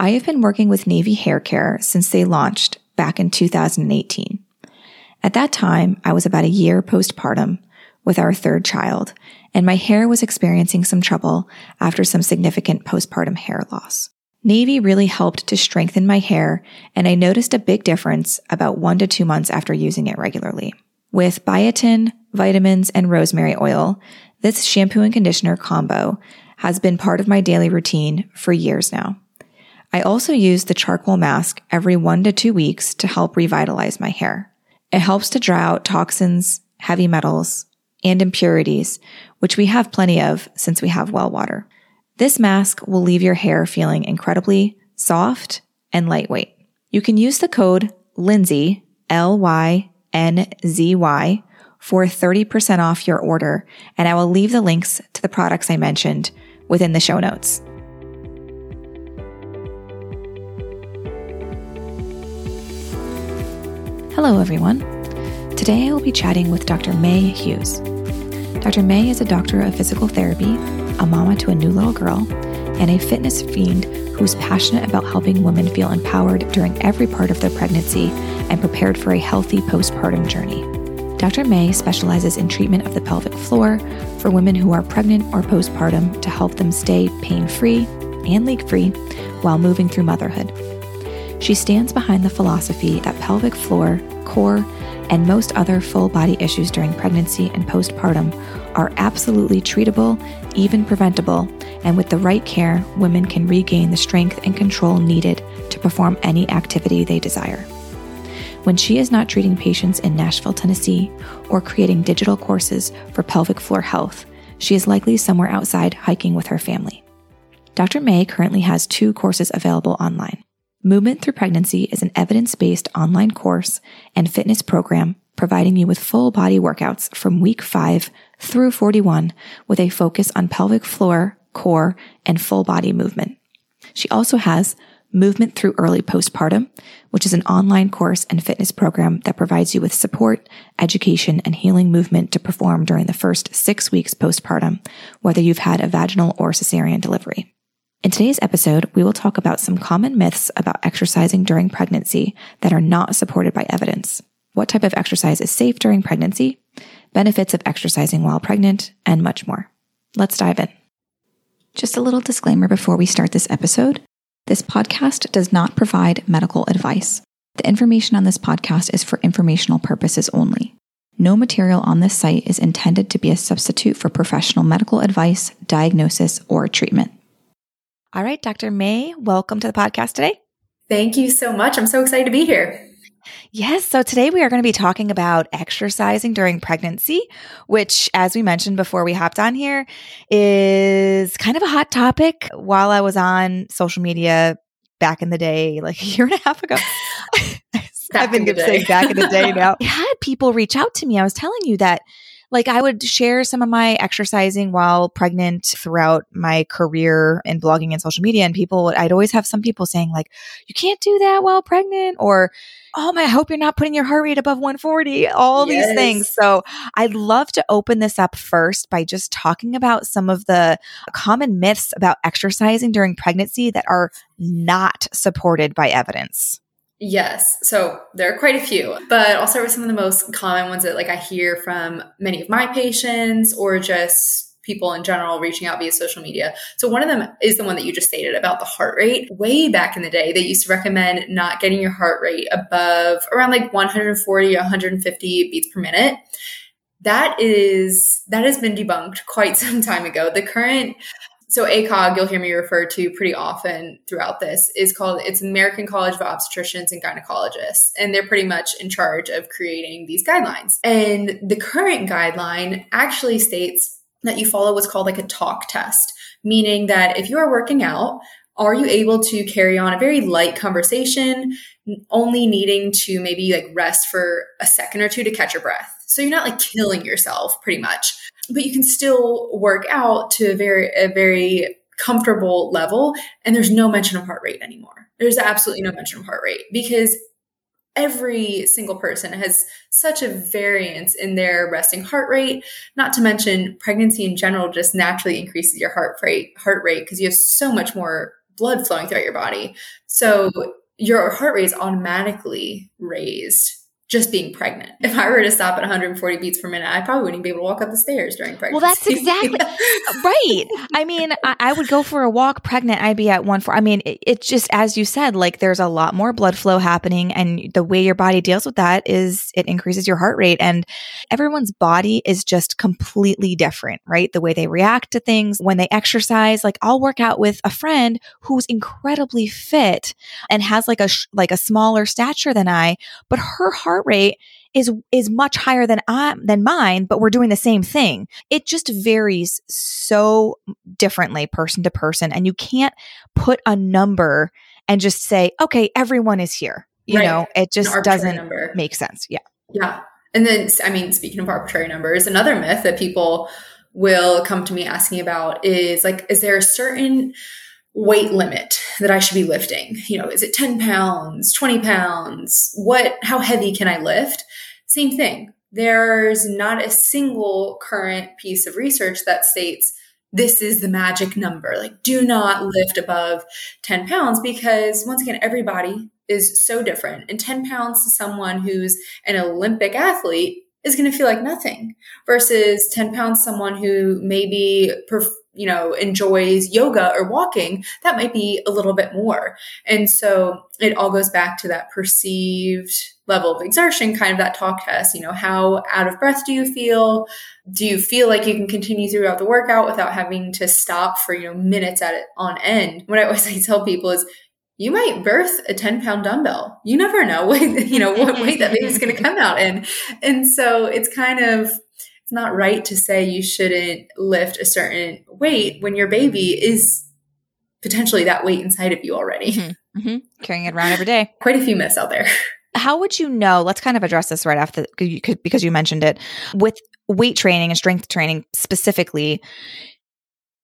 I have been working with Navy Hair Care since they launched back in 2018. At that time, I was about a year postpartum with our third child, and my hair was experiencing some trouble after some significant postpartum hair loss. Navy really helped to strengthen my hair, and I noticed a big difference about one to two months after using it regularly. With biotin, vitamins, and rosemary oil, this shampoo and conditioner combo has been part of my daily routine for years now. I also use the charcoal mask every one to two weeks to help revitalize my hair. It helps to draw out toxins, heavy metals, and impurities, which we have plenty of since we have well water. This mask will leave your hair feeling incredibly soft and lightweight. You can use the code Lynzy, L-Y-N-Z-Y, for 30% off your order, and I will leave the links to the products I mentioned within the show notes. Hello, everyone. Today I will be chatting with Dr. May Hughes. Dr. May is a doctor of physical therapy, a mama to a new little girl, and a fitness fiend who's passionate about helping women feel empowered during every part of their pregnancy and prepared for a healthy postpartum journey. Dr. May specializes in treatment of the pelvic floor for women who are pregnant or postpartum to help them stay pain free and leak free while moving through motherhood. She stands behind the philosophy that pelvic floor, core, and most other full body issues during pregnancy and postpartum are absolutely treatable, even preventable, and with the right care, women can regain the strength and control needed to perform any activity they desire. When she is not treating patients in Nashville, Tennessee, or creating digital courses for pelvic floor health, she is likely somewhere outside hiking with her family. Dr. May currently has two courses available online. Movement Through Pregnancy is an evidence based online course and fitness program providing you with full body workouts from week 5 through 41 with a focus on pelvic floor, core, and full body movement. She also has Movement Through Early Postpartum, which is an online course and fitness program that provides you with support, education, and healing movement to perform during the first six weeks postpartum, whether you've had a vaginal or cesarean delivery. In today's episode, we will talk about some common myths about exercising during pregnancy that are not supported by evidence. What type of exercise is safe during pregnancy, benefits of exercising while pregnant, and much more. Let's dive in. Just a little disclaimer before we start this episode. This podcast does not provide medical advice. The information on this podcast is for informational purposes only. No material on this site is intended to be a substitute for professional medical advice, diagnosis, or treatment. All right, Dr. May, welcome to the podcast today. Thank you so much. I'm so excited to be here. Yes. So today we are going to be talking about exercising during pregnancy, which, as we mentioned before we hopped on here, is kind of a hot topic. While I was on social media back in the day, like a year and a half ago, I've been saying back in the day now, I had people reach out to me. I was telling you that like I would share some of my exercising while pregnant throughout my career in blogging and social media. And people, I'd always have some people saying like, you can't do that while pregnant or, oh my, I hope you're not putting your heart rate above 140, all yes. these things. So I'd love to open this up first by just talking about some of the common myths about exercising during pregnancy that are not supported by evidence. Yes. So there are quite a few, but I'll start with some of the most common ones that like I hear from many of my patients or just people in general reaching out via social media. So one of them is the one that you just stated about the heart rate. Way back in the day, they used to recommend not getting your heart rate above around like 140 150 beats per minute. That is that has been debunked quite some time ago. The current so ACOG, you'll hear me refer to pretty often throughout this, is called it's American College of Obstetricians and Gynecologists, and they're pretty much in charge of creating these guidelines. And the current guideline actually states that you follow what's called like a talk test, meaning that if you are working out, are you able to carry on a very light conversation, only needing to maybe like rest for a second or two to catch your breath? So you're not like killing yourself pretty much, but you can still work out to a very, a very comfortable level. And there's no mention of heart rate anymore. There's absolutely no mention of heart rate because every single person has such a variance in their resting heart rate not to mention pregnancy in general just naturally increases your heart rate heart rate because you have so much more blood flowing throughout your body so your heart rate is automatically raised just being pregnant. If I were to stop at 140 beats per minute, I probably wouldn't be able to walk up the stairs during pregnancy. Well, that's exactly right. I mean, I, I, would go for a walk pregnant. I'd be at one for, I mean, it, it's just, as you said, like there's a lot more blood flow happening. And the way your body deals with that is it increases your heart rate. And everyone's body is just completely different, right? The way they react to things when they exercise. Like I'll work out with a friend who's incredibly fit and has like a, like a smaller stature than I, but her heart heart rate is is much higher than I than mine, but we're doing the same thing. It just varies so differently person to person, and you can't put a number and just say, okay, everyone is here. You right. know, it just doesn't number. make sense. Yeah. Yeah. And then, I mean, speaking of arbitrary numbers, another myth that people will come to me asking about is like, is there a certain weight limit that I should be lifting? You know, is it 10 pounds, 20 pounds? What, how heavy can I lift? Same thing. There's not a single current piece of research that states this is the magic number. Like, do not lift above 10 pounds because, once again, everybody is so different. And 10 pounds to someone who's an Olympic athlete is going to feel like nothing versus 10 pounds someone who maybe perf- you know, enjoys yoga or walking, that might be a little bit more. And so it all goes back to that perceived level of exertion, kind of that talk test. You know, how out of breath do you feel? Do you feel like you can continue throughout the workout without having to stop for, you know, minutes at it on end? What I always like tell people is, you might birth a 10 pound dumbbell. You never know, what, you know, what weight that baby's going to come out in. And so it's kind of, it's not right to say you shouldn't lift a certain weight when your baby is potentially that weight inside of you already. Mm-hmm. Mm-hmm. Carrying it around every day. Quite a few myths out there. How would you know? Let's kind of address this right after because you mentioned it with weight training and strength training specifically.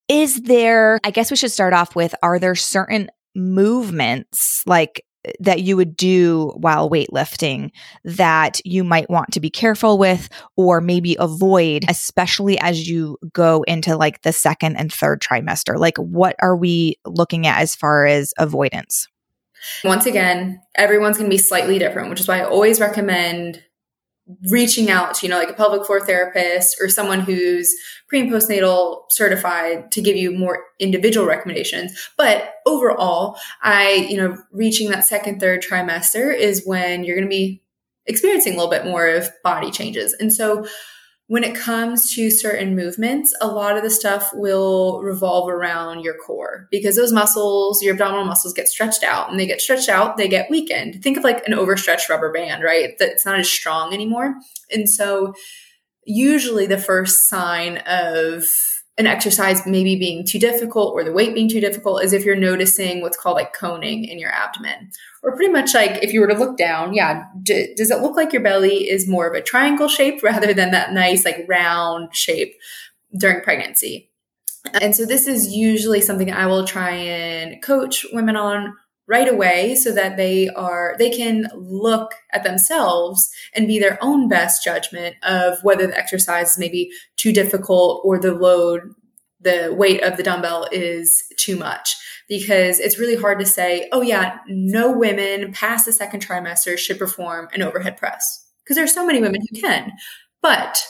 Is there, I guess we should start off with, are there certain movements like that you would do while weightlifting that you might want to be careful with or maybe avoid, especially as you go into like the second and third trimester? Like, what are we looking at as far as avoidance? Once again, everyone's going to be slightly different, which is why I always recommend reaching out to, you know, like a pelvic floor therapist or someone who's pre and postnatal certified to give you more individual recommendations. But overall, I, you know, reaching that second, third trimester is when you're going to be experiencing a little bit more of body changes. And so when it comes to certain movements, a lot of the stuff will revolve around your core because those muscles, your abdominal muscles get stretched out and they get stretched out, they get weakened. Think of like an overstretched rubber band, right? That's not as strong anymore. And so usually the first sign of an exercise maybe being too difficult or the weight being too difficult is if you're noticing what's called like coning in your abdomen. Or pretty much like if you were to look down, yeah, d- does it look like your belly is more of a triangle shape rather than that nice like round shape during pregnancy? And so this is usually something I will try and coach women on right away so that they are they can look at themselves and be their own best judgment of whether the exercise is maybe too difficult or the load the weight of the dumbbell is too much. Because it's really hard to say oh yeah no women past the second trimester should perform an overhead press. Because there's so many women who can. But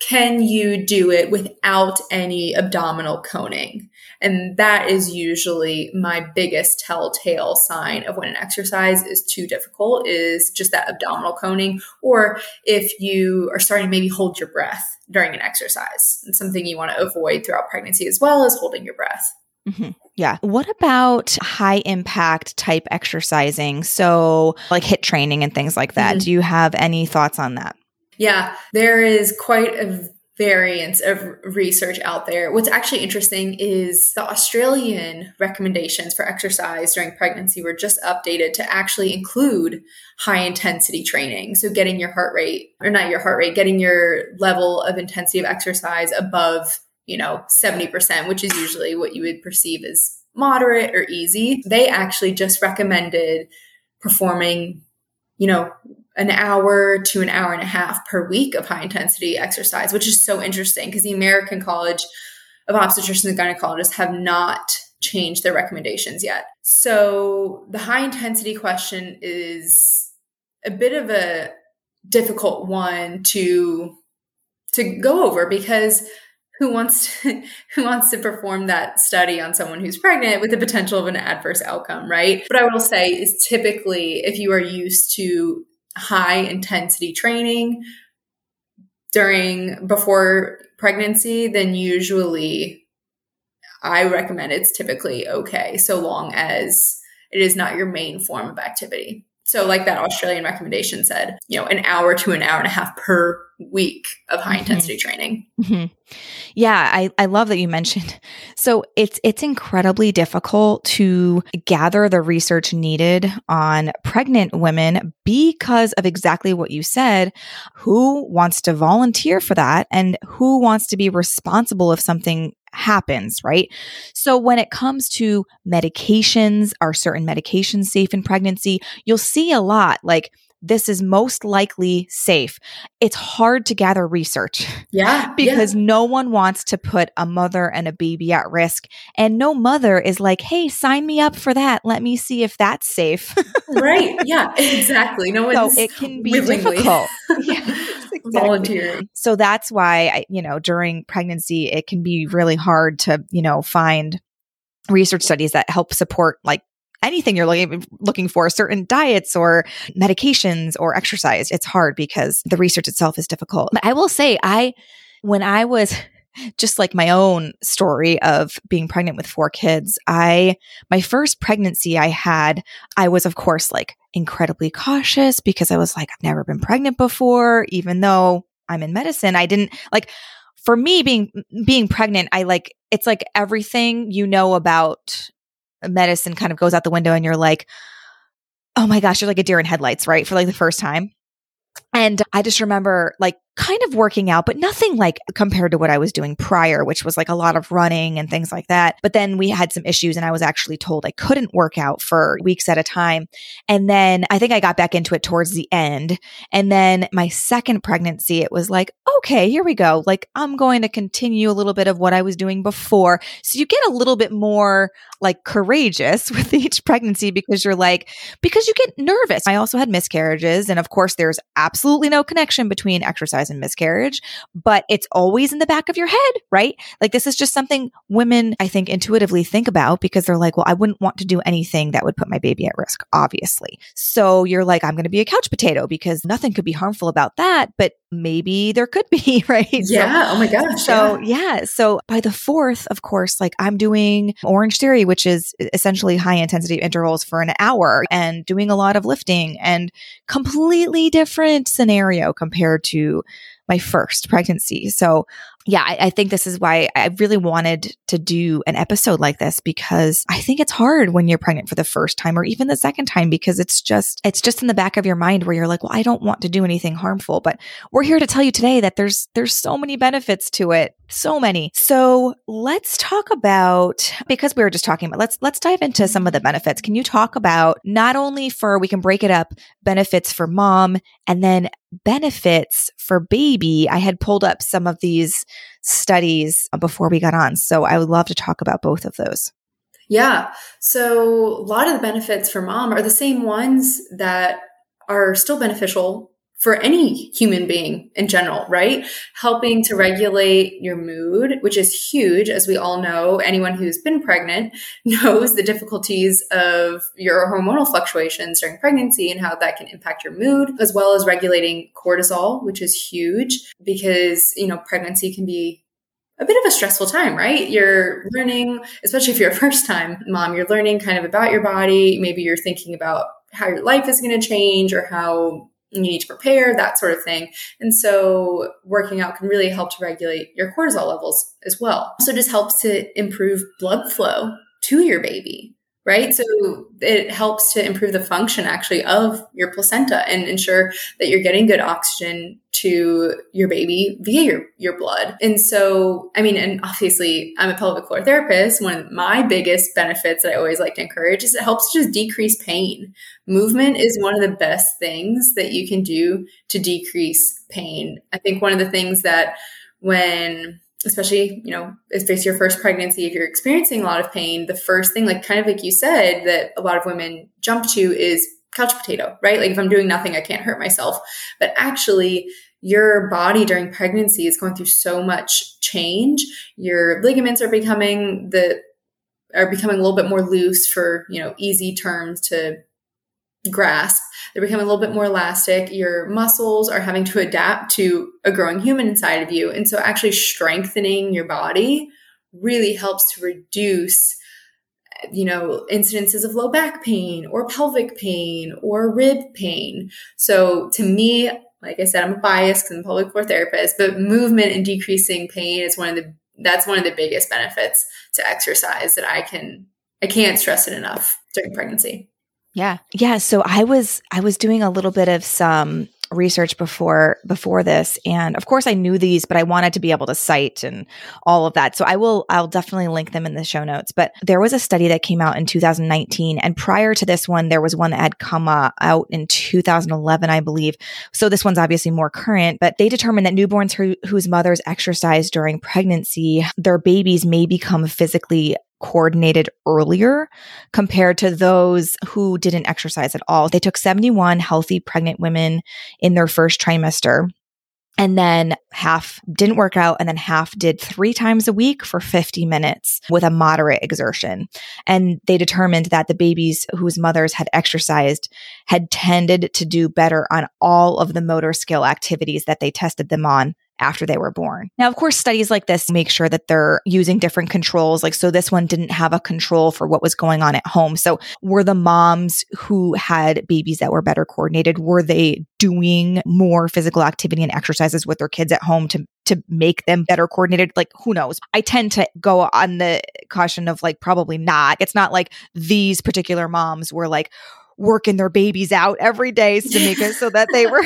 can you do it without any abdominal coning? And that is usually my biggest telltale sign of when an exercise is too difficult is just that abdominal coning. Or if you are starting to maybe hold your breath during an exercise, it's something you want to avoid throughout pregnancy as well as holding your breath. Mm-hmm. Yeah. What about high impact type exercising? So, like HIIT training and things like that. Mm-hmm. Do you have any thoughts on that? Yeah, there is quite a variance of research out there. What's actually interesting is the Australian recommendations for exercise during pregnancy were just updated to actually include high intensity training. So getting your heart rate, or not your heart rate, getting your level of intensity of exercise above, you know, 70%, which is usually what you would perceive as moderate or easy. They actually just recommended performing you know, an hour to an hour and a half per week of high intensity exercise, which is so interesting because the American College of Obstetricians and Gynecologists have not changed their recommendations yet. So the high intensity question is a bit of a difficult one to to go over because who wants to, who wants to perform that study on someone who's pregnant with the potential of an adverse outcome, right? But I will say is typically if you are used to high intensity training during before pregnancy, then usually I recommend it's typically okay so long as it is not your main form of activity. So, like that Australian recommendation said, you know, an hour to an hour and a half per week of high intensity mm-hmm. training. Mm-hmm. Yeah, I, I love that you mentioned. So it's it's incredibly difficult to gather the research needed on pregnant women because of exactly what you said. Who wants to volunteer for that and who wants to be responsible if something happens, right? So when it comes to medications, are certain medications safe in pregnancy? You'll see a lot like this is most likely safe. It's hard to gather research. Yeah. because yeah. no one wants to put a mother and a baby at risk. And no mother is like, hey, sign me up for that. Let me see if that's safe. right. Yeah, exactly. No one's so it can be willingly. difficult. yeah exactly. volunteering. So that's why, I, you know, during pregnancy, it can be really hard to, you know, find research studies that help support like anything you're looking looking for, certain diets or medications or exercise. It's hard because the research itself is difficult. But I will say, I when I was just like my own story of being pregnant with four kids, I my first pregnancy I had, I was of course like incredibly cautious because I was like, I've never been pregnant before, even though I'm in medicine. I didn't like for me being being pregnant, I like it's like everything you know about medicine kind of goes out the window and you're like, oh my gosh, you're like a deer in headlights, right? For like the first time. And I just remember like kind of working out, but nothing like compared to what I was doing prior, which was like a lot of running and things like that. But then we had some issues and I was actually told I couldn't work out for weeks at a time. And then I think I got back into it towards the end. And then my second pregnancy, it was like, okay, here we go. Like I'm going to continue a little bit of what I was doing before. So you get a little bit more like courageous with each pregnancy because you're like, because you get nervous. I also had miscarriages. And of course, there's absolutely no connection between exercise miscarriage, but it's always in the back of your head, right? Like this is just something women, I think, intuitively think about because they're like, well, I wouldn't want to do anything that would put my baby at risk, obviously. So you're like, I'm going to be a couch potato because nothing could be harmful about that, but maybe there could be, right? Yeah. So, oh my gosh. So yeah. yeah. So by the fourth, of course, like I'm doing Orangetheory, which is essentially high intensity intervals for an hour and doing a lot of lifting and completely different scenario compared to my first pregnancy. So yeah, I, I, think this is why I really wanted to do an episode like this because I think it's hard when you're pregnant for the first time or even the second time because it's just it's just in the back of your mind where you're like, well, I don't want to do anything harmful. But we're here to tell you today that there's there's so many benefits to it. So many. So let's talk about because we were just talking about let's let's dive into some of the benefits. Can you talk about not only for we can break it up benefits for mom and then benefits for baby? I had pulled up some of these studies before we got on. So I would love to talk about both of those. Yeah. So a lot of the benefits for mom are the same ones that are still beneficial for any human being in general, right? Helping to regulate your mood, which is huge. As we all know, anyone who's been pregnant knows the difficulties of your hormonal fluctuations during pregnancy and how that can impact your mood, as well as regulating cortisol, which is huge because, you know, pregnancy can be a bit of a stressful time, right? You're learning, especially if you're a first time mom, you're learning kind of about your body. Maybe you're thinking about how your life is going to change or how you need to prepare, that sort of thing. And so working out can really help to regulate your cortisol levels as well. Also just helps to improve blood flow to your baby right? So it helps to improve the function actually of your placenta and ensure that you're getting good oxygen to your baby via your, your blood. And so, I mean, and obviously I'm a pelvic floor therapist. One of my biggest benefits that I always like to encourage is it helps just decrease pain. Movement is one of the best things that you can do to decrease pain. I think one of the things that when especially you know if it's your first pregnancy if you're experiencing a lot of pain the first thing like kind of like you said that a lot of women jump to is couch potato right? Like if i'm doing nothing i can't hurt myself. But actually your body during pregnancy is going through so much change. Your ligaments are becoming the are becoming a little bit more loose for you know easy terms to grasp. They're becoming a little bit more elastic. Your muscles are having to adapt to a growing human inside of you. And so actually strengthening your body really helps to reduce you know incidences of low back pain or pelvic pain or rib pain so to me like i said i'm a biased because i'm a pelvic floor therapist but movement and decreasing pain is one of the that's one of the biggest benefits to exercise that i can i can't stress it enough during pregnancy yeah. Yeah. So I was, I was doing a little bit of some research before, before this. And of course I knew these, but I wanted to be able to cite and all of that. So I will, I'll definitely link them in the show notes. But there was a study that came out in 2019. And prior to this one, there was one that had come uh, out in 2011, I believe. So this one's obviously more current, but they determined that newborns who, whose mothers exercise during pregnancy, their babies may become physically coordinated earlier compared to those who didn't exercise at all. They took 71 healthy pregnant women in their first trimester. And then half didn't work out, and then half did three times a week for 50 minutes with a moderate exertion. And they determined that the babies whose mothers had exercised had tended to do better on all of the motor skill activities that they tested them on after they were born. Now, of course, studies like this make sure that they're using different controls. Like, so this one didn't have a control for what was going on at home. So were the moms who had babies that were better coordinated, were they doing more physical activity and exercises with their kids at home to to make them better coordinated like who knows i tend to go on the caution of like probably not it's not like these particular moms were like working their babies out every day to make it so that they were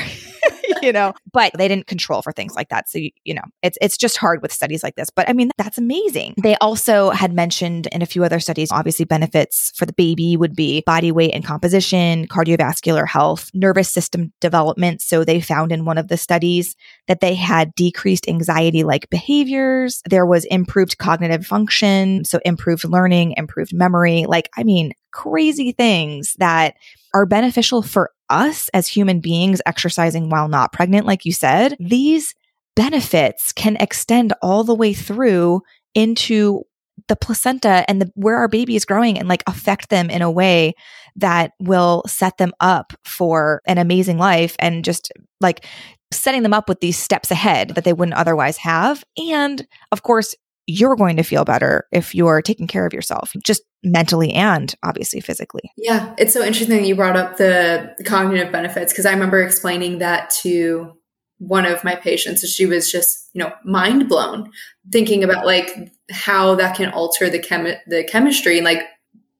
you know, but they didn't control for things like that. So, you know, it's, it's just hard with studies like this. But I mean, that's amazing. They also had mentioned in a few other studies, obviously benefits for the baby would be body weight and composition, cardiovascular health, nervous system development. So they found in one of the studies that they had decreased anxiety like behaviors. There was improved cognitive function. So improved learning, improved memory. Like, I mean, crazy things that are beneficial for us as human beings exercising while not pregnant, like you said, these benefits can extend all the way through into the placenta and the, where our baby is growing and like affect them in a way that will set them up for an amazing life and just like setting them up with these steps ahead that they wouldn't otherwise have. And of course, you're going to feel better if you're taking care of yourself, just mentally and obviously physically. Yeah, it's so interesting that you brought up the cognitive benefits because I remember explaining that to one of my patients and she was just, you know, mind blown thinking about like how that can alter the chem the chemistry and like,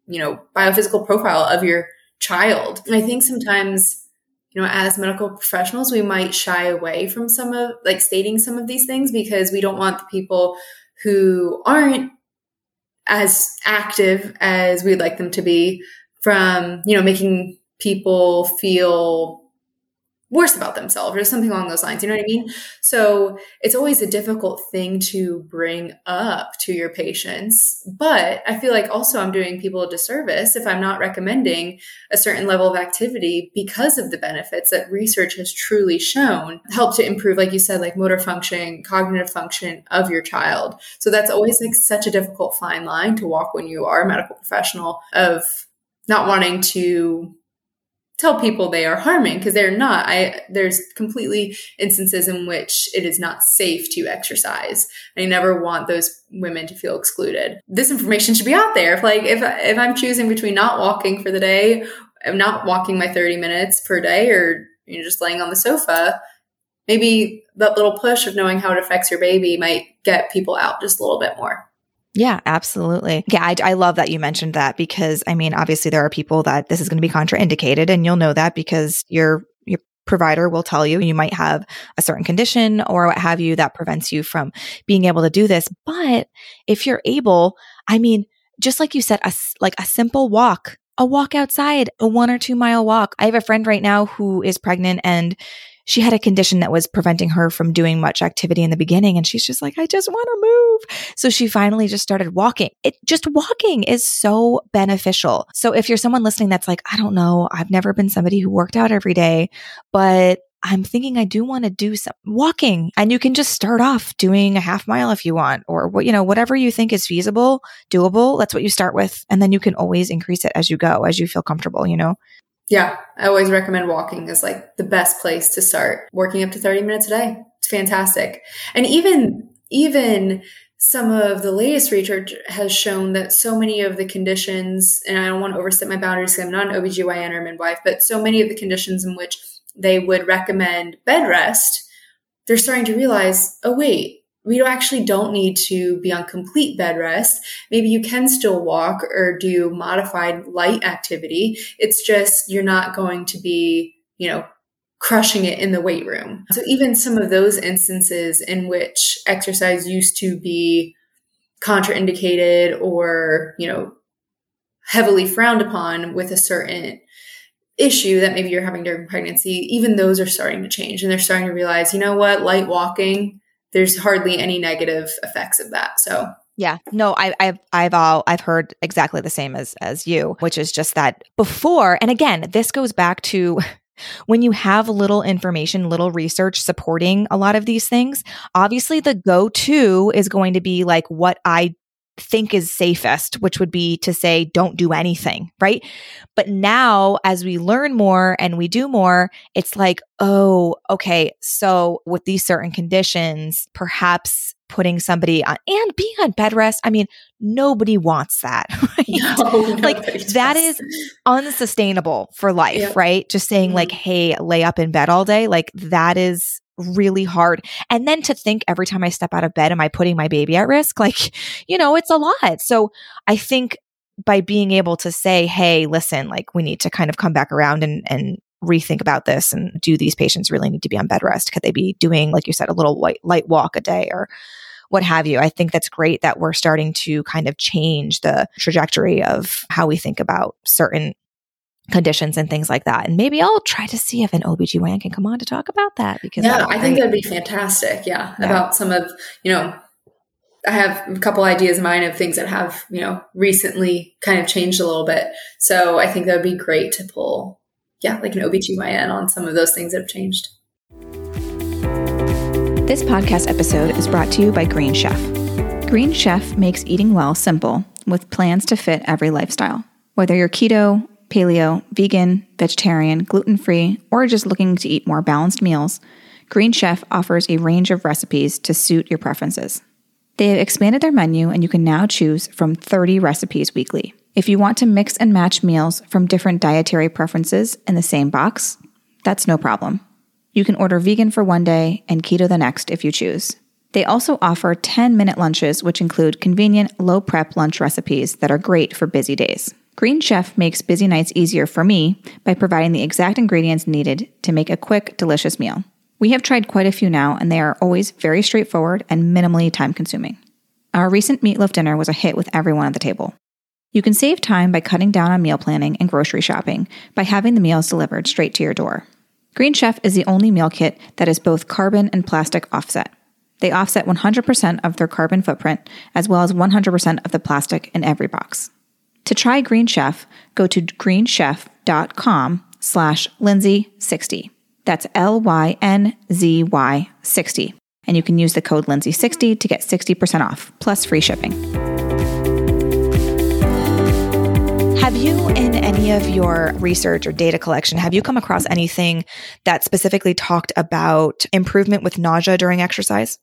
you know, biophysical profile of your child. And I think sometimes you know, as medical professionals, we might shy away from some of like stating some of these things because we don't want the people who aren't as active as we'd like them to be from, you know, making people feel worse about themselves or something along those lines. You know what I mean? So it's always a difficult thing to bring up to your patients. But I feel like also I'm doing people a disservice if I'm not recommending a certain level of activity because of the benefits that research has truly shown help to improve, like you said, like motor function, cognitive function of your child. So that's always like such a difficult fine line to walk when you are a medical professional of not wanting to tell people they are harming because they're not. I there's completely instances in which it is not safe to exercise. I never want those women to feel excluded. This information should be out there. If like if if i'm choosing between not walking for the day i'm not walking my 30 minutes per day or you know just laying on the sofa maybe that little push of knowing how it affects your baby might get people out just a little bit more yeah, absolutely. Yeah, I, I, love that you mentioned that because I mean, obviously there are people that this is going to be contraindicated, and you'll know that because your your provider will tell you you might have a certain condition or what have you that prevents you from being able to do this. But if you're able, I mean, just like you said, a, like a simple walk, a walk outside, a one or two mile walk. I have a friend right now who is pregnant and she had a condition that was preventing her from doing much activity in the beginning. And she's just like, I just want to move. So she finally just started walking. It just walking is so beneficial. So if you're someone listening that's like, I don't know, I've never been somebody who worked out every day, but I'm thinking I do want to do some walking and you can just start off doing a half mile if you want or what, you know, whatever you think is feasible, doable. That's what you start with. And then you can always increase it as you go, as you feel comfortable, you know? Yeah, I always recommend walking as like the best place to start. Working up to 30 minutes a day. It's fantastic. And even even some of the latest research has shown that so many of the conditions, and I don't want to overstep my boundaries because I'm not an OBGYN or midwife, but so many of the conditions in which they would recommend bed rest, they're starting to realize, oh, wait, we actually don't need to be on complete bed rest. Maybe you can still walk or do modified light activity. It's just you're not going to be, you know, crushing it in the weight room. So even some of those instances in which exercise used to be contraindicated or, you know, heavily frowned upon with a certain issue that maybe you're having during pregnancy, even those are starting to change and they're starting to realize, you know what, light walking there's hardly any negative effects of that. So yeah, no, I, I've I've all I've heard exactly the same as as you, which is just that before, and again, this goes back to when you have little information, little research supporting a lot of these things. Obviously, the go to is going to be like what I think is safest, which would be to say, don't do anything, right? But now, as we learn more and we do more, it's like, oh, okay, so with these certain conditions, perhaps putting somebody on and being on bed rest. I mean, nobody wants that, right? No, like that is unsustainable for life, yep. right? Just saying, mm-hmm. like, hey, lay up in bed all day, like that is really hard. And then to think every time I step out of bed, am I putting my baby at risk? Like, you know, it's a lot. So I think by being able to say, hey, listen, like we need to kind of come back around and, and rethink about this and do these patients really need to be on bed rest? Could they be doing, like you said, a little light, light walk a day or what have you? I think that's great that we're starting to kind of change the trajectory of how we think about certain conditions and things like that. And maybe I'll try to see if an OBGYN can come on to talk about that because Yeah, I think that'd be fantastic. Yeah, yeah. About some of, you know, I have a couple ideas in mind of things that have, you know, recently kind of changed a little bit. So I think that would be great to pull, yeah, like an OBGYN on some of those things that have changed. This podcast episode is brought to you by Green Chef. Green Chef makes eating well simple with plans to fit every lifestyle. Whether you're keto, paleo, vegan, vegetarian, gluten free, or just looking to eat more balanced meals, Green Chef offers a range of recipes to suit your preferences. They have expanded their menu and you can now choose from 30 recipes weekly. If you want to mix and match meals from different dietary preferences in the same box, that's no problem. You can order vegan for one day and keto the next if you choose. They also offer 10 minute lunches, which include convenient, low prep lunch recipes that are great for busy days. Green Chef makes busy nights easier for me by providing the exact ingredients needed to make a quick, delicious meal. We have tried quite a few now, and they are always very straightforward and minimally time consuming. Our recent meatloaf dinner was a hit with everyone at the table. You can save time by cutting down on meal planning and grocery shopping by having the meals delivered straight to your door. Green Chef is the only meal kit that is both carbon and plastic offset. They offset 100% of their carbon footprint, as well as 100% of the plastic in every box. To try Green Chef, go to greenchef.com slash Lynzy60. That's L-Y-N-Z-Y 60. And you can use the code Lynzy60 to get 60% off, plus free shipping. Have you, in any of your research or data collection, have you come across anything that specifically talked about improvement with nausea during exercise?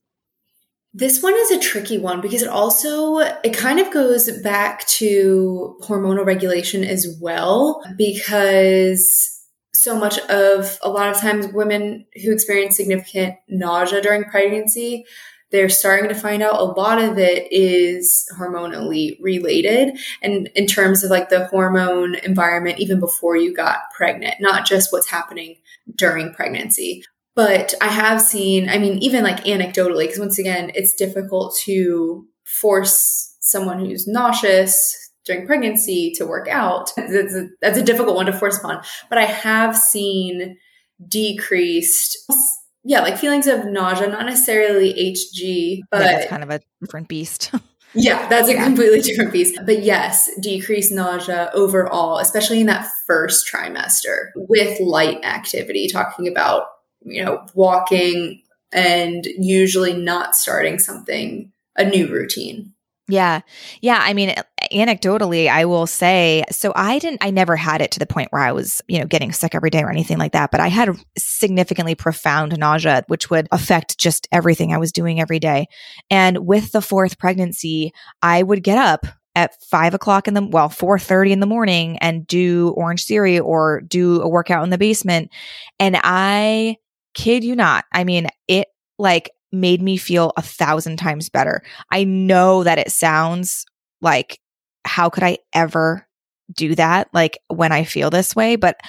This one is a tricky one because it also it kind of goes back to hormonal regulation as well because so much of a lot of times women who experience significant nausea during pregnancy they're starting to find out a lot of it is hormonally related and in terms of like the hormone environment even before you got pregnant not just what's happening during pregnancy but I have seen, I mean, even like anecdotally, because once again, it's difficult to force someone who's nauseous during pregnancy to work out. That's a, that's a difficult one to force upon. But I have seen decreased, yeah, like feelings of nausea, not necessarily HG, but yeah, kind of a different beast. Yeah, that's a yeah. completely different piece. But yes, decreased nausea overall, especially in that first trimester with light activity, talking about you know, walking and usually not starting something, a new routine. Yeah. Yeah. I mean, anecdotally, I will say, so I didn't, I never had it to the point where I was, you know, getting sick every day or anything like that, but I had significantly profound nausea, which would affect just everything I was doing every day. And with the fourth pregnancy, I would get up at five o'clock in the well four thirty in the morning and do Orangetheory or do a workout in the basement and i kid you not. I mean, it like made me feel a thousand times better. I know that it sounds like, how could I ever do that? Like when I feel this way, but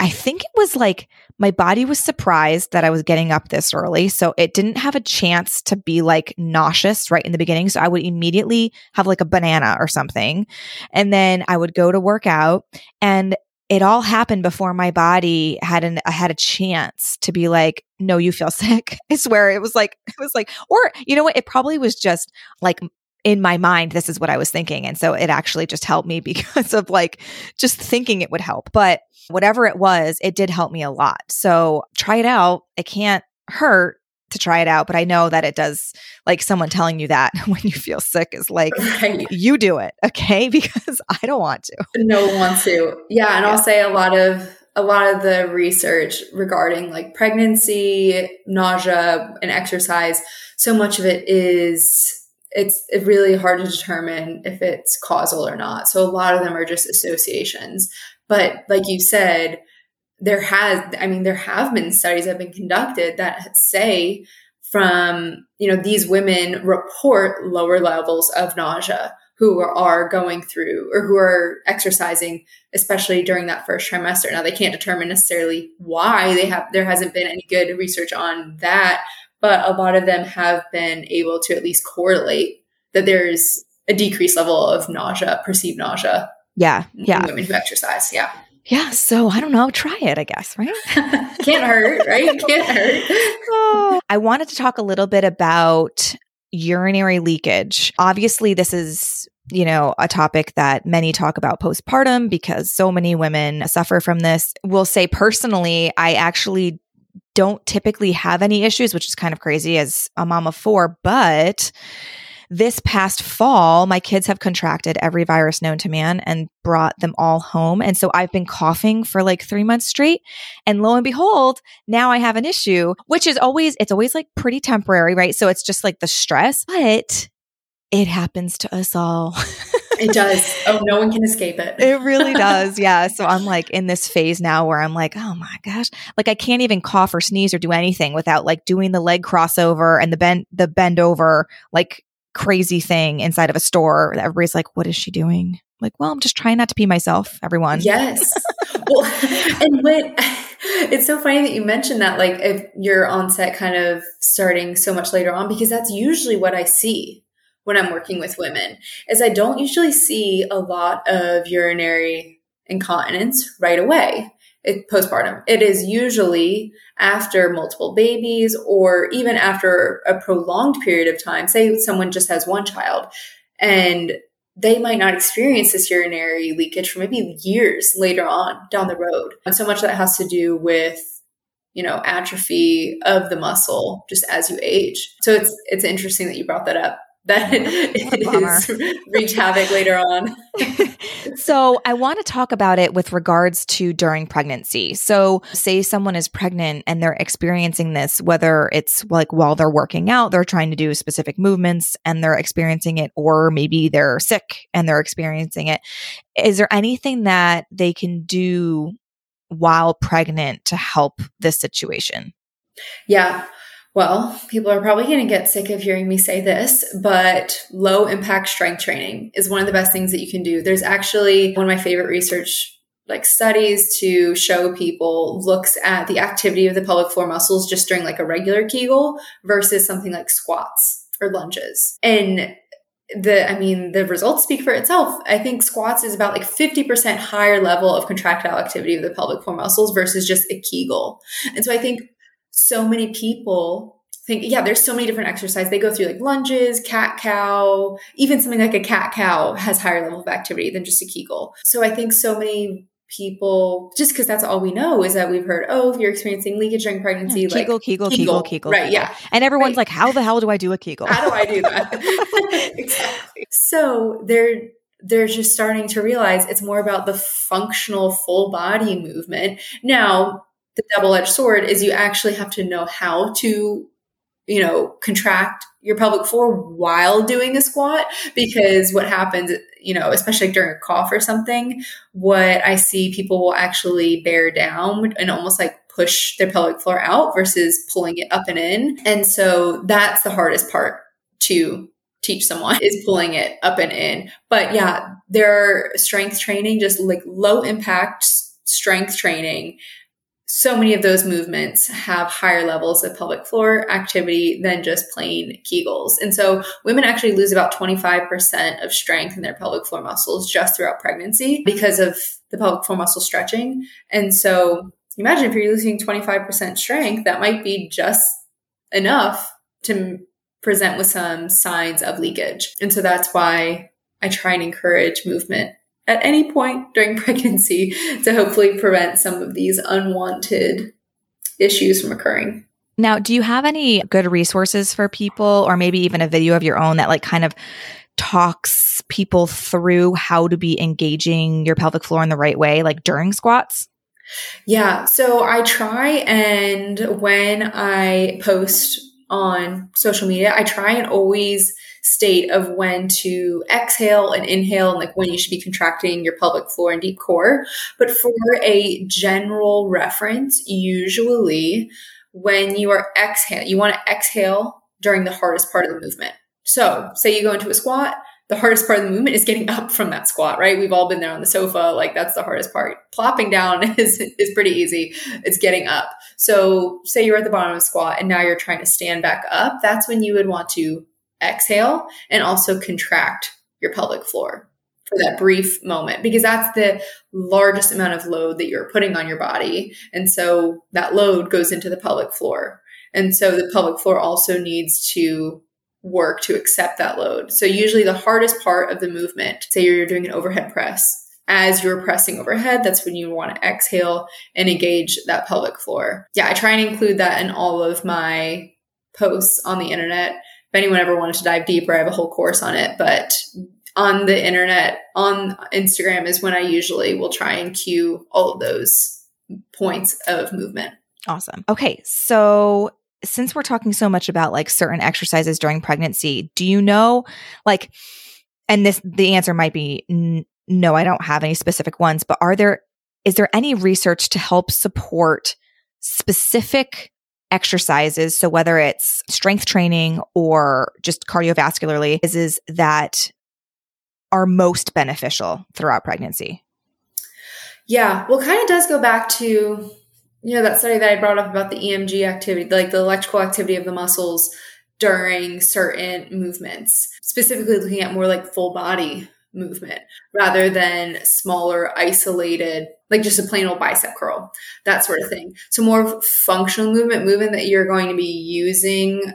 I think it was like my body was surprised that I was getting up this early. So it didn't have a chance to be like nauseous right in the beginning. So I would immediately have like a banana or something. And then I would go to work out and it all happened before my body had an I had a chance to be like, no, you feel sick. I swear it was like it was like, or you know what? It probably was just like in my mind, this is what I was thinking. And so it actually just helped me because of like just thinking it would help. But whatever it was, it did help me a lot. So try it out. It can't hurt to try it out, but I know that it does like someone telling you that when you feel sick is like right. you do it, okay? Because I don't want to. No one wants to. Yeah, and yeah. I'll say a lot of a lot of the research regarding like pregnancy, nausea, and exercise, so much of it is it's really hard to determine if it's causal or not. So a lot of them are just associations. But like you said, there has, I mean, there have been studies that have been conducted that say from, you know, these women report lower levels of nausea who are going through or who are exercising, especially during that first trimester. Now they can't determine necessarily why they have, there hasn't been any good research on that, but a lot of them have been able to at least correlate that there's a decreased level of nausea, perceived nausea. Yeah. Yeah. women who exercise. Yeah. Yeah, so I don't know, try it, I guess, right? Can't hurt, right? Can't hurt. oh, I wanted to talk a little bit about urinary leakage. Obviously, this is you know, a topic that many talk about postpartum because so many women suffer from this. Will say personally, I actually don't typically have any issues, which is kind of crazy as a mom of four, but this past fall, my kids have contracted every virus known to man and brought them all home. And so I've been coughing for like three months straight. And lo and behold, now I have an issue, which is always, it's always like pretty temporary, right? So it's just like the stress, but it happens to us all. it does. Oh, no one can escape it. it really does. Yeah. So I'm like in this phase now where I'm like, oh my gosh, like I can't even cough or sneeze or do anything without like doing the leg crossover and the bend, the bend over, like crazy thing inside of a store that everybody's like, what is she doing? like, well, I'm just trying not to be myself, everyone. Yes. well, and when it's so funny that you mentioned that, like, if you're on set kind of starting so much later on, because that's usually what I see when I'm working with women, is I don't usually see a lot of urinary incontinence right away. It, postpartum. It is usually after multiple babies or even after a prolonged period of time. Say someone just has one child and they might not experience this urinary leakage for maybe years later on down the road. And so much that has to do with you know atrophy of the muscle just as you age so it's it's interesting that you brought that up that is wreak havoc later on. so I want to talk about it with regards to during pregnancy. So say someone is pregnant and they're experiencing this, whether it's like while they're working out, they're trying to do specific movements and they're experiencing it, or maybe they're sick and they're experiencing it. Is there anything that they can do while pregnant to help this situation? Yeah. Well, people are probably going to get sick of hearing me say this, but low impact strength training is one of the best things that you can do. There's actually one of my favorite research like studies to show people looks at the activity of the pelvic floor muscles just during like a regular Kegel versus something like squats or lunges. And the I mean the results speak for itself. I think squats is about like 50% higher level of contractile activity of the pelvic floor muscles versus just a Kegel. And so I think so many people think, yeah, there's so many different exercises. They go through like lunges, cat cow, even something like a cat cow has higher level of activity than just a Kegel. So I think so many people, just because that's all we know is that we've heard, oh, if you're experiencing leakage during pregnancy, yeah, like Kegel, Kegel, Kegel, Kegel, Right. Yeah. And everyone's right. like, how the hell do I do a Kegel? How do I do that? exactly. So they're, they're just starting to realize it's more about the functional full body movement. Now, the double-edged sword is you actually have to know how to you know contract your pelvic floor while doing a squat because what happens you know especially during a cough or something what i see people will actually bear down and almost like push their pelvic floor out versus pulling it up and in. And so that's the hardest part to teach someone is pulling it up and in. But yeah their strength training just like low impact strength training so many of those movements have higher levels of pelvic floor activity than just plain Kegels. And so women actually lose about 25% of strength in their pelvic floor muscles just throughout pregnancy because of the pelvic floor muscle stretching. And so imagine if you're losing 25% strength, that might be just enough to present with some signs of leakage. And so that's why I try and encourage movement at any point during pregnancy to hopefully prevent some of these unwanted issues from occurring. Now, do you have any good resources for people or maybe even a video of your own that like kind of talks people through how to be engaging your pelvic floor in the right way like during squats? Yeah, so I try and when I post on social media, I try and always state of when to exhale and inhale and like when you should be contracting your pelvic floor and deep core. But for a general reference, usually when you are exhale, you want to exhale during the hardest part of the movement. So say you go into a squat, the hardest part of the movement is getting up from that squat, right? We've all been there on the sofa. Like that's the hardest part. Plopping down is, is pretty easy. It's getting up. So say you're at the bottom of a squat and now you're trying to stand back up. That's when you would want to exhale and also contract your pelvic floor for that brief moment because that's the largest amount of load that you're putting on your body. And so that load goes into the pelvic floor. And so the pelvic floor also needs to work to accept that load. So usually the hardest part of the movement, say you're doing an overhead press, as you're pressing overhead, that's when you want to exhale and engage that pelvic floor. Yeah, I try and include that in all of my posts on the internet if anyone ever wanted to dive deeper, I have a whole course on it. But on the internet, on Instagram is when I usually will try and cue all of those points of movement. Awesome. Okay. So since we're talking so much about like certain exercises during pregnancy, do you know like, and this, the answer might be n- no, I don't have any specific ones, but are there, is there any research to help support specific exercises, so whether it's strength training or just cardiovascularly, is, is that are most beneficial throughout pregnancy? Yeah, well, kind of does go back to you know that study that I brought up about the EMG activity, like the electrical activity of the muscles during certain movements, specifically looking at more like full body movement rather than smaller isolated like just a plain old bicep curl, that sort of thing. So more functional movement, movement that you're going to be using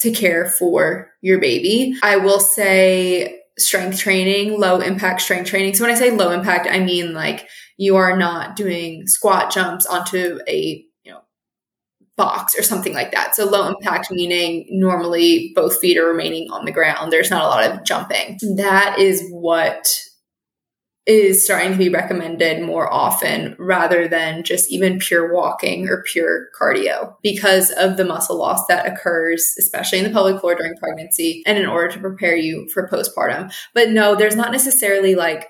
to care for your baby. I will say strength training, low impact strength training. So when I say low impact, I mean like you are not doing squat jumps onto a you know box or something like that. So low impact meaning normally both feet are remaining on the ground. There's not a lot of jumping. That is what is starting to be recommended more often rather than just even pure walking or pure cardio because of the muscle loss that occurs, especially in the pelvic floor during pregnancy and in order to prepare you for postpartum. But no, there's not necessarily like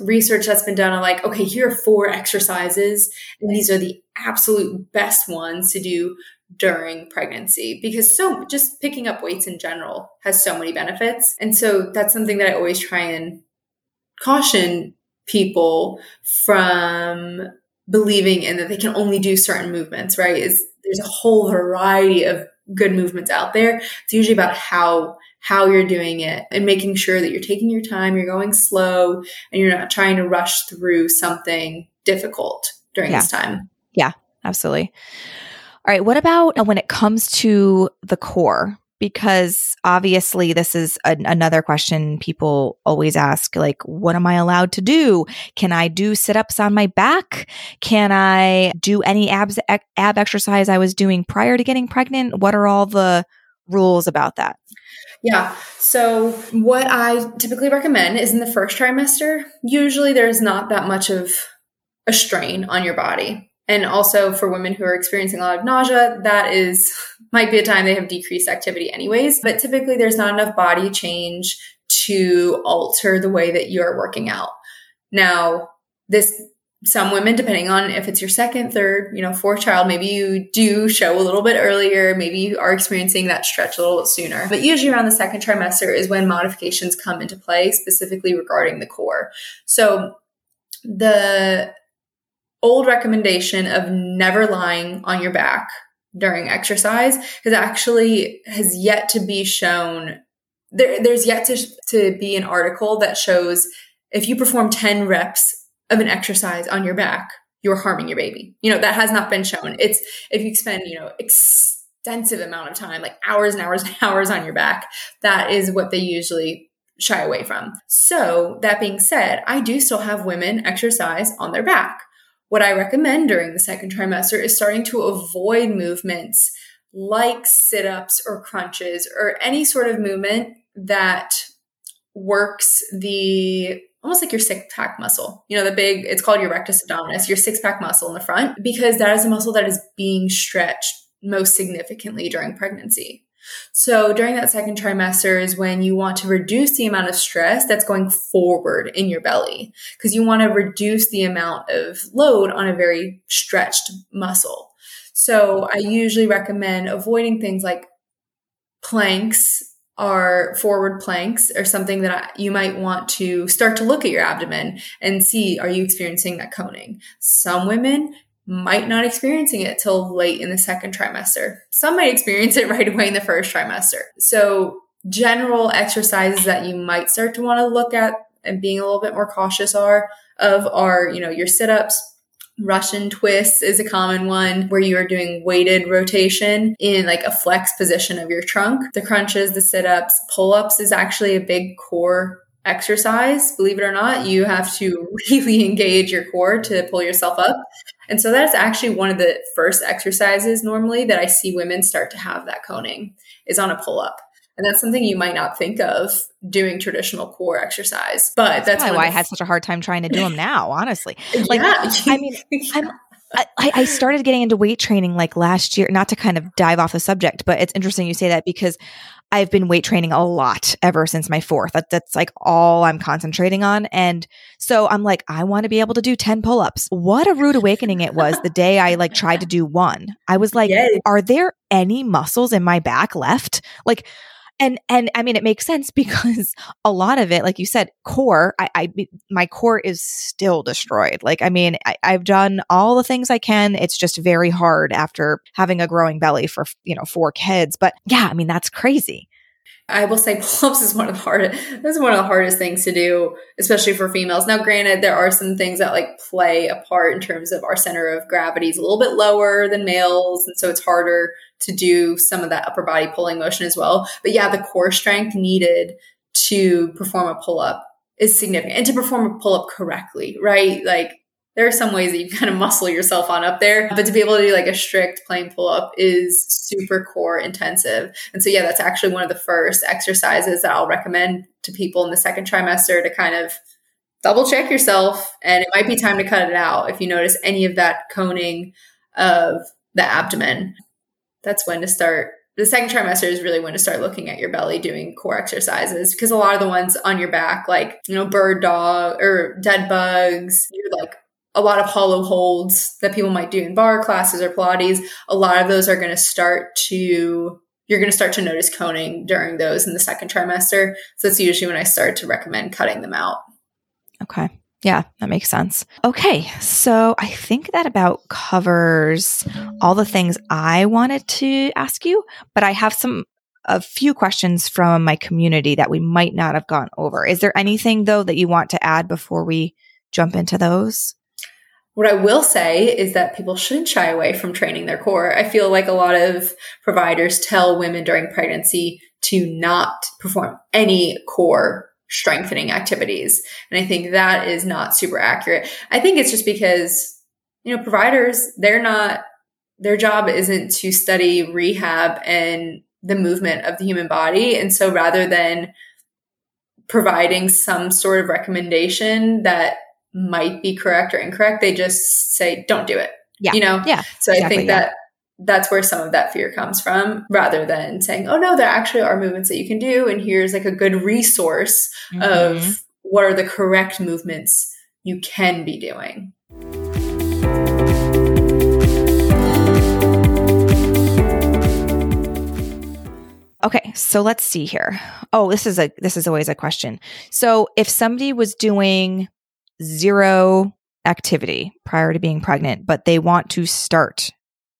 research that's been done on like, okay, here are four exercises and these are the absolute best ones to do during pregnancy because so just picking up weights in general has so many benefits. And so that's something that I always try and caution people from believing in that they can only do certain movements, right? Is there's a whole variety of good movements out there. It's usually about how how you're doing it and making sure that you're taking your time, you're going slow, and you're not trying to rush through something difficult during yeah. this time. Yeah, absolutely. All right, what about uh, when it comes to the core? Because obviously this is a, another question people always ask like what am i allowed to do can i do sit-ups on my back can i do any abs ab exercise i was doing prior to getting pregnant what are all the rules about that yeah. So, what I typically recommend is in the first trimester, usually there's not that much of a strain on your body. And also for women who are experiencing a lot of nausea, that is might be a time they have decreased activity anyways. But typically there's not enough body change to alter the way that you're working out. Now, this some women, depending on if it's your second, third, you know, fourth child, maybe you do show a little bit earlier. Maybe you are experiencing that stretch a little bit sooner. But usually around the second trimester is when modifications come into play, specifically regarding the core. So the old recommendation of never lying on your back during exercise has actually has yet to be shown. There, there's yet to, to be an article that shows if you perform 10 reps of an exercise on your back you're harming your baby. You know that has not been shown. It's if you spend you know extensive amount of time like hours and hours and hours on your back that is what they usually shy away from. So that being said i do still have women exercise on their back what I recommend during the second trimester is starting to avoid movements like sit ups or crunches or any sort of movement that works the almost like your six pack muscle. You know, the big, it's called your rectus abdominis, your six pack muscle in the front, because that is a muscle that is being stretched most significantly during pregnancy. So during that second trimester is when you want to reduce the amount of stress that's going forward in your belly because you want to reduce the amount of load on a very stretched muscle. So I usually recommend avoiding things like planks or forward planks or something that you might want to start to look at your abdomen and see are you experiencing that coning. Some women might not experiencing it till late in the second trimester. Some might experience it right away in the first trimester. So general exercises that you might start to want to look at and being a little bit more cautious are of are, you know, your sit-ups, Russian twists is a common one where you are doing weighted rotation in like a flex position of your trunk. The crunches, the sit ups, pull ups is actually a big core exercise. Believe it or not, you have to really engage your core to pull yourself up. And so that's actually one of the first exercises normally that I see women start to have that coning is on a pull up. And that's something you might not think of doing traditional core exercise. But that's, that's why I had such a hard time trying to do them now, honestly. Like, yeah. I mean, I'm, I, I started getting into weight training like last year, not to kind of dive off the subject, but it's interesting you say that because I've been weight training a lot ever since my fourth. That, that's like all I'm concentrating on. And so I'm like, I want to be able to do 10 pull ups. What a rude awakening it was the day I like tried to do one. I was like, Yay. are there any muscles in my back left? Like, and and i mean it makes sense because a lot of it like you said core i, I my core is still destroyed. Like i mean I, i've done all the things i can. It's just very hard after having a growing belly for you know four kids. But yeah i mean that's crazy I will say pull-ups is one of the hardest. this is one of the hardest things to do, especially for females. Now, granted, there are some things that like play a part in terms of our center of gravity is a little bit lower than males, and so it's harder to do some of that upper body pulling motion as well. But yeah, the core strength needed to perform a pull-up is significant, and to perform a pull-up correctly, right? Like there are some ways that you kind of muscle yourself on up there, but to be able to do like a strict plain pull up is super core intensive. And so, yeah, that's actually one of the first exercises that I'll recommend to people in the second trimester to kind of double check yourself. And it might be time to cut it out if you notice any of that coning of the abdomen. That's when to start the second trimester is really when to start looking at your belly doing core exercises because a lot of the ones on your back like you know bird dog or dead bugs you're like a lot of hollow holds that people might do in barre classes or Pilates, a lot of those are going to start to you're going to start to notice coning during those in the second trimester. So that's usually when I start to recommend cutting them out. Okay. Yeah, that makes sense. Okay. So I think that about covers all the things I wanted to ask you, but I have some a few questions from my community that we might not have gone over. Is there anything though that you want to add before we jump into those? What I will say is that people shouldn't shy away from training their core. I feel like a lot of providers tell women during pregnancy to not perform any core strengthening activities. And I think that is not super accurate. I think it's just because, you know, providers, they're not, their job isn't to study rehab and the movement of the human body. And so rather than providing some sort of recommendation that might be correct or incorrect. They just say, don't do it. Yeah. You know? Yeah. So exactly, I think that that's where some of that fear comes from rather than saying, oh no, there actually are movements that you can do. And here's like a good resource mm-hmm. of what are the correct movements you can be doing. Okay, so let's see here. Oh, this is a this is always a question. So if somebody was doing zero activity prior to being pregnant, but they want to start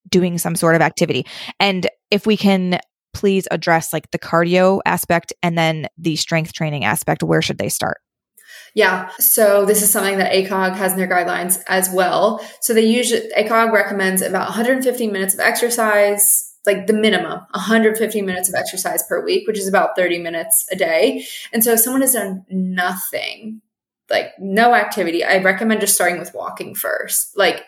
doing some sort of activity. And if we can please address like the cardio aspect and then the strength training aspect, where should they start? Yeah. So this is something that ACOG has in their guidelines as well. So they usually ACOG recommends about 150 minutes of exercise, like the minimum, 150 minutes of exercise per week, which is about 30 minutes a day. And so if someone has done nothing like no activity, I recommend just starting with walking first. Like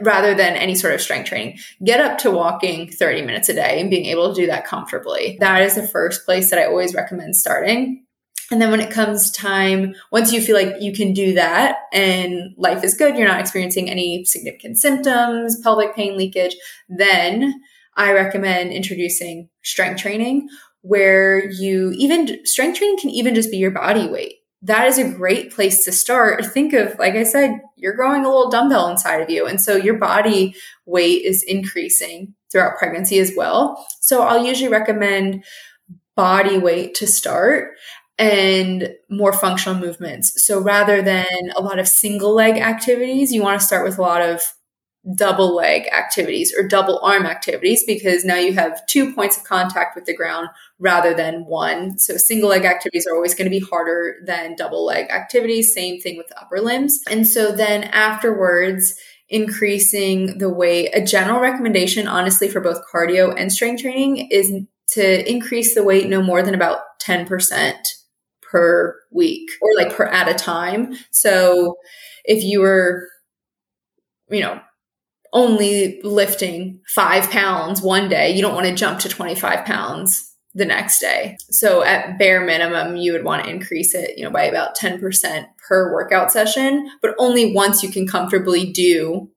rather than any sort of strength training, get up to walking 30 minutes a day and being able to do that comfortably. That is the first place that I always recommend starting. And then when it comes time, once you feel like you can do that and life is good, you're not experiencing any significant symptoms, pelvic pain, leakage, then I recommend introducing strength training where you even strength training can even just be your body weight that is a great place to start. Think of, like I said, you're growing a little dumbbell inside of you. And so your body weight is increasing throughout pregnancy as well. So I'll usually recommend body weight to start and more functional movements. So rather than a lot of single leg activities, you want to start with a lot of double leg activities or double arm activities because now you have two points of contact with the ground rather than one. So single leg activities are always going to be harder than double leg activities. Same thing with the upper limbs. And so then afterwards, increasing the weight, a general recommendation, honestly, for both cardio and strength training is to increase the weight no more than about 10% per week or like per at a time. So if you were, you know, only lifting five pounds one day, you don't want to jump to 25 pounds the next day. So at bare minimum, you would want to increase it, you know, by about 10% per workout session, but only once you can comfortably do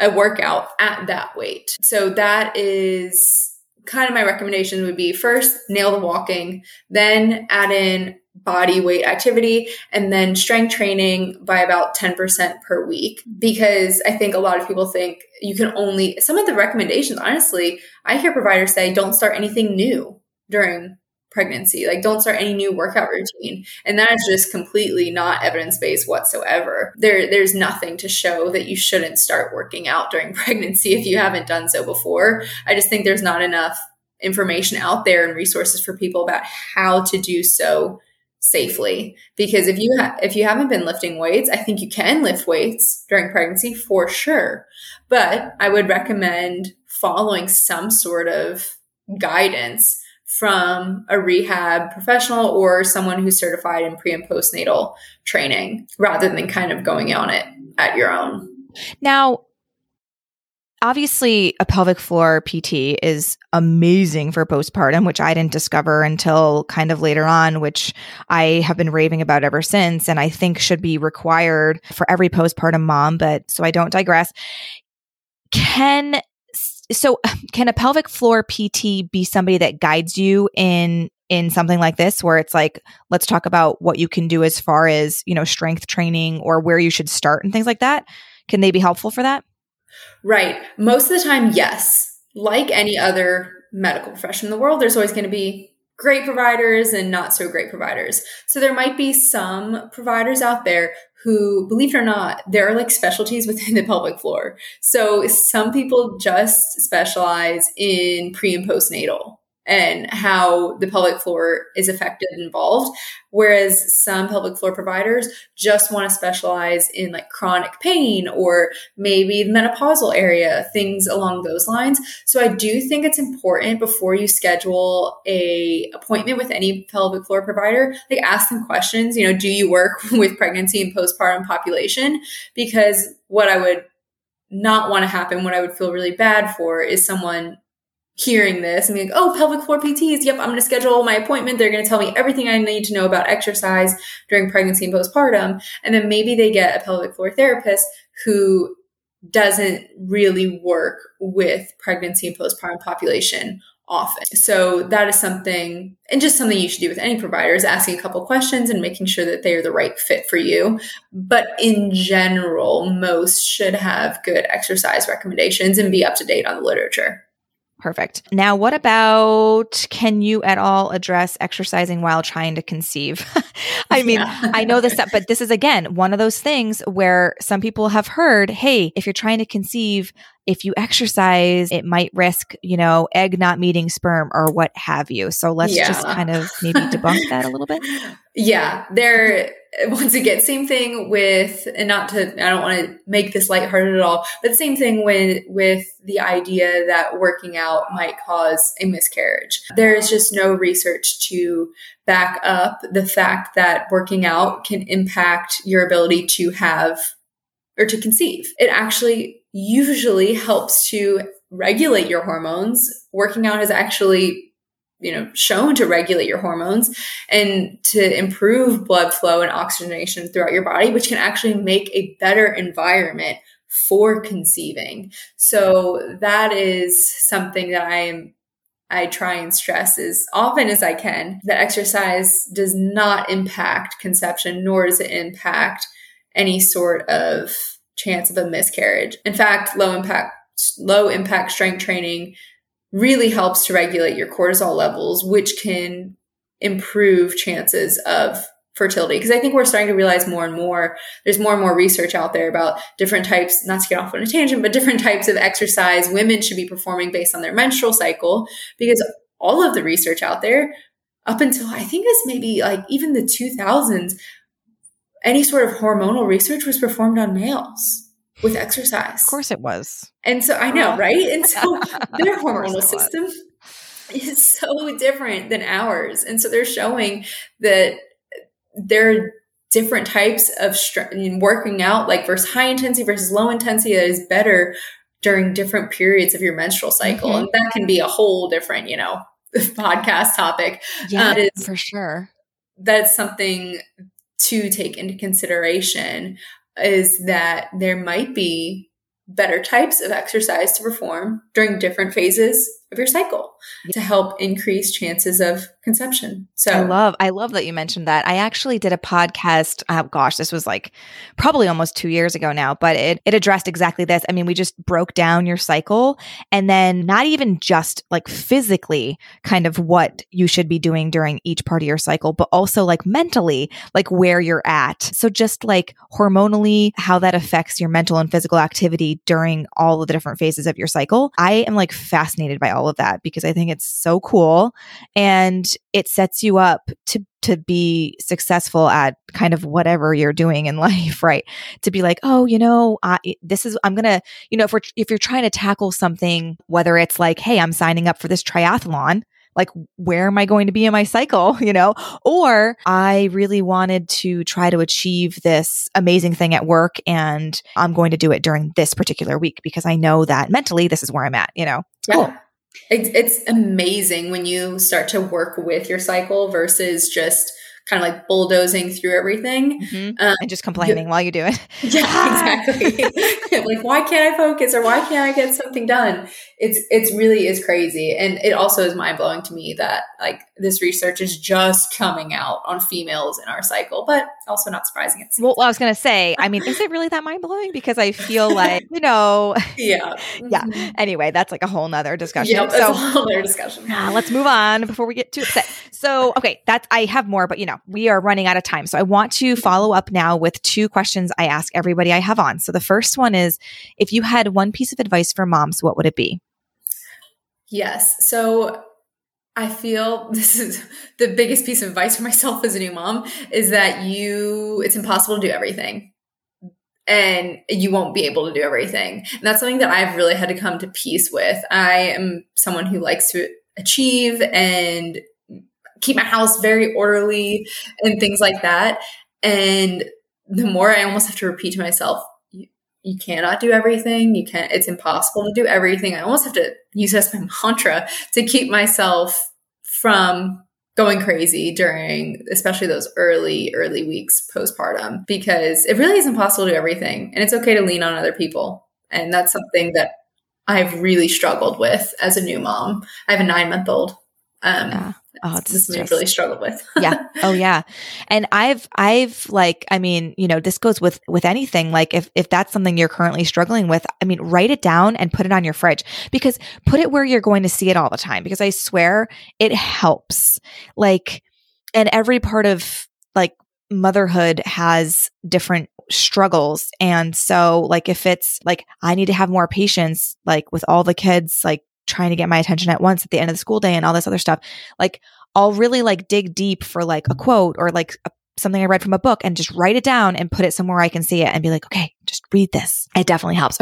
a workout at that weight. So that is kind of my recommendation would be first nail the walking, then add in body weight activity and then strength training by about 10% per week. Because I think a lot of people think you can only some of the recommendations honestly I hear providers say don't start anything new during pregnancy. Like don't start any new workout routine. And that is just completely not evidence-based whatsoever. There there's nothing to show that you shouldn't start working out during pregnancy if you haven't done so before. I just think there's not enough information out there and resources for people about how to do so safely. Because if you ha- if you haven't been lifting weights i think you can lift weights during pregnancy for sure. But i would recommend following some sort of guidance from a rehab professional or someone who's certified in pre and postnatal training rather than kind of going on it at your own. Now obviously a pelvic floor PT is amazing for postpartum, which I didn't discover until kind of later on, which I have been raving about ever since. And I think should be required for every postpartum mom. But so I don't digress. Can so can a pelvic floor PT be somebody that guides you in in something like this where it's like let's talk about what you can do as far as you know strength training or where you should start and things like that can they be helpful for that Right. Most of the time, yes. Like any other medical profession in the world, there's always going to be great providers and not so great providers. So there might be some providers out there who, believe it or not, there are like specialties within the pelvic floor. So some people just specialize in pre and postnatal and how the pelvic floor is affected and involved. Whereas some pelvic floor providers just want to specialize in like chronic pain or maybe the menopausal area, things along those lines. So I do think it's important before you schedule a appointment with any pelvic floor provider, like ask them questions, you know, do you work with pregnancy and postpartum population? Because what I would not want to happen, what I would feel really bad for is someone hearing this and being like, oh, pelvic floor PTs. Yep, I'm going to schedule my appointment. They're going to tell me everything I need to know about exercise during pregnancy and postpartum. And then maybe they get a pelvic floor therapist who doesn't really work with pregnancy and postpartum population often. So that is something, and just something you should do with any provider is asking a couple questions and making sure that they are the right fit for you. But in general, most should have good exercise recommendations and be up to date on the literature. Perfect. Now, what about can you at all address exercising while trying to conceive? I mean, yeah. I know this, but this is again one of those things where some people have heard, hey, if you're trying to conceive, if you exercise, it might risk, you know, egg not meeting sperm or what have you. So let's yeah. just kind of maybe debunk that a little bit. Yeah, there once again, same thing with, and not to, I don't want to make this lighthearted at all, but same thing with, with the idea that working out might cause a miscarriage. There is just no research to back up the fact that working out can impact your ability to have or to conceive. It actually usually helps to regulate your hormones. Working out has actually you know shown to regulate your hormones and to improve blood flow and oxygenation throughout your body which can actually make a better environment for conceiving so that is something that i am i try and stress as often as i can that exercise does not impact conception nor does it impact any sort of chance of a miscarriage in fact low impact low impact strength training really helps to regulate your cortisol levels, which can improve chances of fertility. Because I think we're starting to realize more and more, there's more and more research out there about different types, not to get off on a tangent, but different types of exercise women should be performing based on their menstrual cycle. Because all of the research out there, up until I think it's maybe like even the 2000s, any sort of hormonal research was performed on males with exercise. Of course it was. And so I know, right? And so their hormonal system is so different than ours. And so they're showing that there are different types of strength working out, like versus high intensity versus low intensity, that is better during different periods of your menstrual cycle. Mm-hmm. And that can be a whole different, you know, podcast topic. Yeah, um, for sure. That's something to take into consideration is that there might be better types of exercise to perform during different phases of your cycle to help increase chances of conception. So I love I love that you mentioned that. I actually did a podcast, oh gosh, this was like probably almost 2 years ago now, but it it addressed exactly this. I mean, we just broke down your cycle and then not even just like physically kind of what you should be doing during each part of your cycle, but also like mentally, like where you're at. So just like hormonally how that affects your mental and physical activity during all of the different phases of your cycle. I am like fascinated by all all of that because I think it's so cool. And it sets you up to to be successful at kind of whatever you're doing in life, right? To be like, oh, you know, I, this is I'm gonna, you know, if we're if you're trying to tackle something, whether it's like, hey, I'm signing up for this triathlon, like where am i going to be in my cycle? you know? Or i really wanted to try to achieve this amazing thing at work and i'm going to do it during this particular week because i know that mentally this is where i'm at you know? Yeah. cool it's, amazing when you start to work with your cycle versus just kind of like bulldozing through everything mm-hmm. um, and just complaining you, while you do it. Yeah, exactly. like why can't I focus or why can't I get something done? It's it's really is crazy, and it also is mind blowing to me that like this research is just coming out on females in our cycle, but also not surprising. It's well, I was gonna say, I mean, is it really that mind blowing? Because I feel like you know, yeah, yeah. Mm-hmm. Anyway, that's like a whole nother discussion. Yeah, that's a whole other discussion. Yeah, let's move on before we get too upset. So, okay, that's I have more, but you know, we are running out of time. So I want to follow up now with two questions I ask everybody I have on. So the first one is if you had one piece of advice for moms, what would it be? Yes. So I feel this is the biggest piece of advice for myself as a new mom is that you, it's impossible to do everything and you won't be able to do everything. And that's something that I've really had to come to peace with. I am someone who likes to achieve and keep my house very orderly and things like that. And the more I almost have to repeat to myself, you, cannot do everything. You can't, it's impossible to do everything. I almost have to use as my mantra to keep myself from going crazy during especially those early early weeks postpartum because it really is impossible to do everything and it's okay to lean on other people and that's something that i've really struggled with as a new mom i have a nine month old um, yeah. Oh, it's this just, really struggled with. yeah. Oh yeah. And I've I've like I mean, you know, this goes with with anything. Like if if that's something you're currently struggling with, I mean, write it down and put it on your fridge because put it where you're going to see it all the time because I swear it helps. Like and every part of like motherhood has different struggles and so like if it's like I need to have more patience like with all the kids like trying to get my attention at once at the end of the school day and all this other stuff. Like I'll really like dig deep for like a quote or like a, something I read from a book and just write it down and put it somewhere I can see it and be like, okay, just read this. It definitely helps.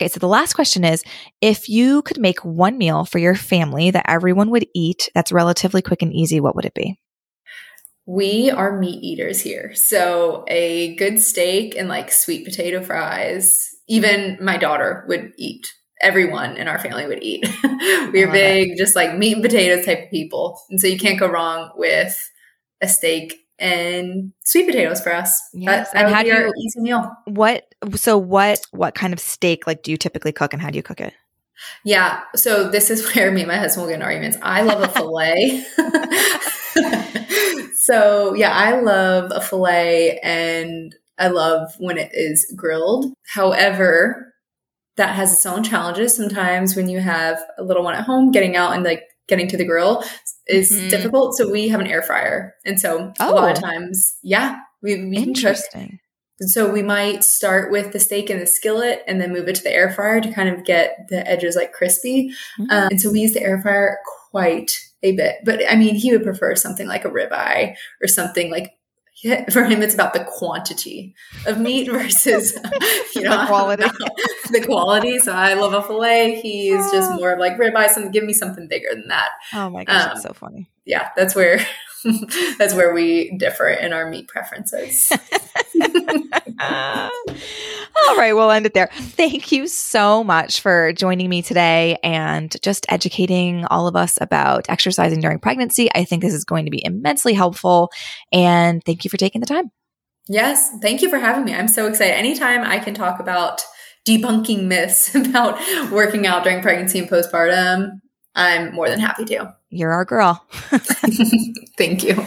Okay, so the last question is if you could make one meal for your family that everyone would eat that's relatively quick and easy, what would it be? We are meat eaters here. So a good steak and like sweet potato fries, even my daughter would eat. Everyone in our family would eat. We're big, just like meat and potatoes type of people. And so you can't go wrong with a steak and sweet potatoes for us. Yes. That, that and how do you easy meal. What so what what kind of steak like do you typically cook and how do you cook it? Yeah. So this is where me and my husband will get in arguments. I love a filet. so yeah, I love a filet and I love when it is grilled. However, that has its own challenges. Sometimes when you have a little one at home, getting out and like getting to the grill is mm-hmm. difficult. So we have an air fryer. And so oh. a lot of oh. times, yeah, we, we Interesting. So we might start with the steak in the skillet and then move it to the air fryer to kind of get the edges like crispy. Mm-hmm. Um, and so we use the air fryer quite a bit. But I mean, he would prefer something like a ribeye or something like for him it's about the quantity of meat versus you know the quality. the quality. So i love a fillet he's just more of like ribeye something give me something bigger than that. Oh my gosh um, that's so funny. yeah that's where that's where we differ in our meat preferences all right, we'll end it there. Thank you so much for joining me today and just educating all of us about exercising during pregnancy. I think this is going to be immensely helpful. And thank you for taking the time. Yes, thank you for having me. I'm so excited. Anytime I can talk about debunking myths about working out during pregnancy and postpartum, I'm more than happy to. You're our girl. Thank you.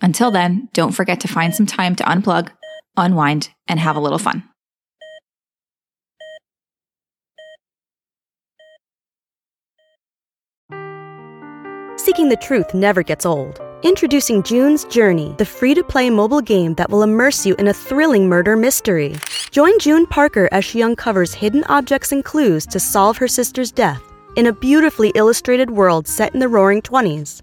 Until then, don't forget to find some time to unplug, unwind, and have a little fun. Seeking the truth never gets old. Introducing June's Journey, the free to play mobile game that will immerse you in a thrilling murder mystery. Join June Parker as she uncovers hidden objects and clues to solve her sister's death in a beautifully illustrated world set in the roaring 20s.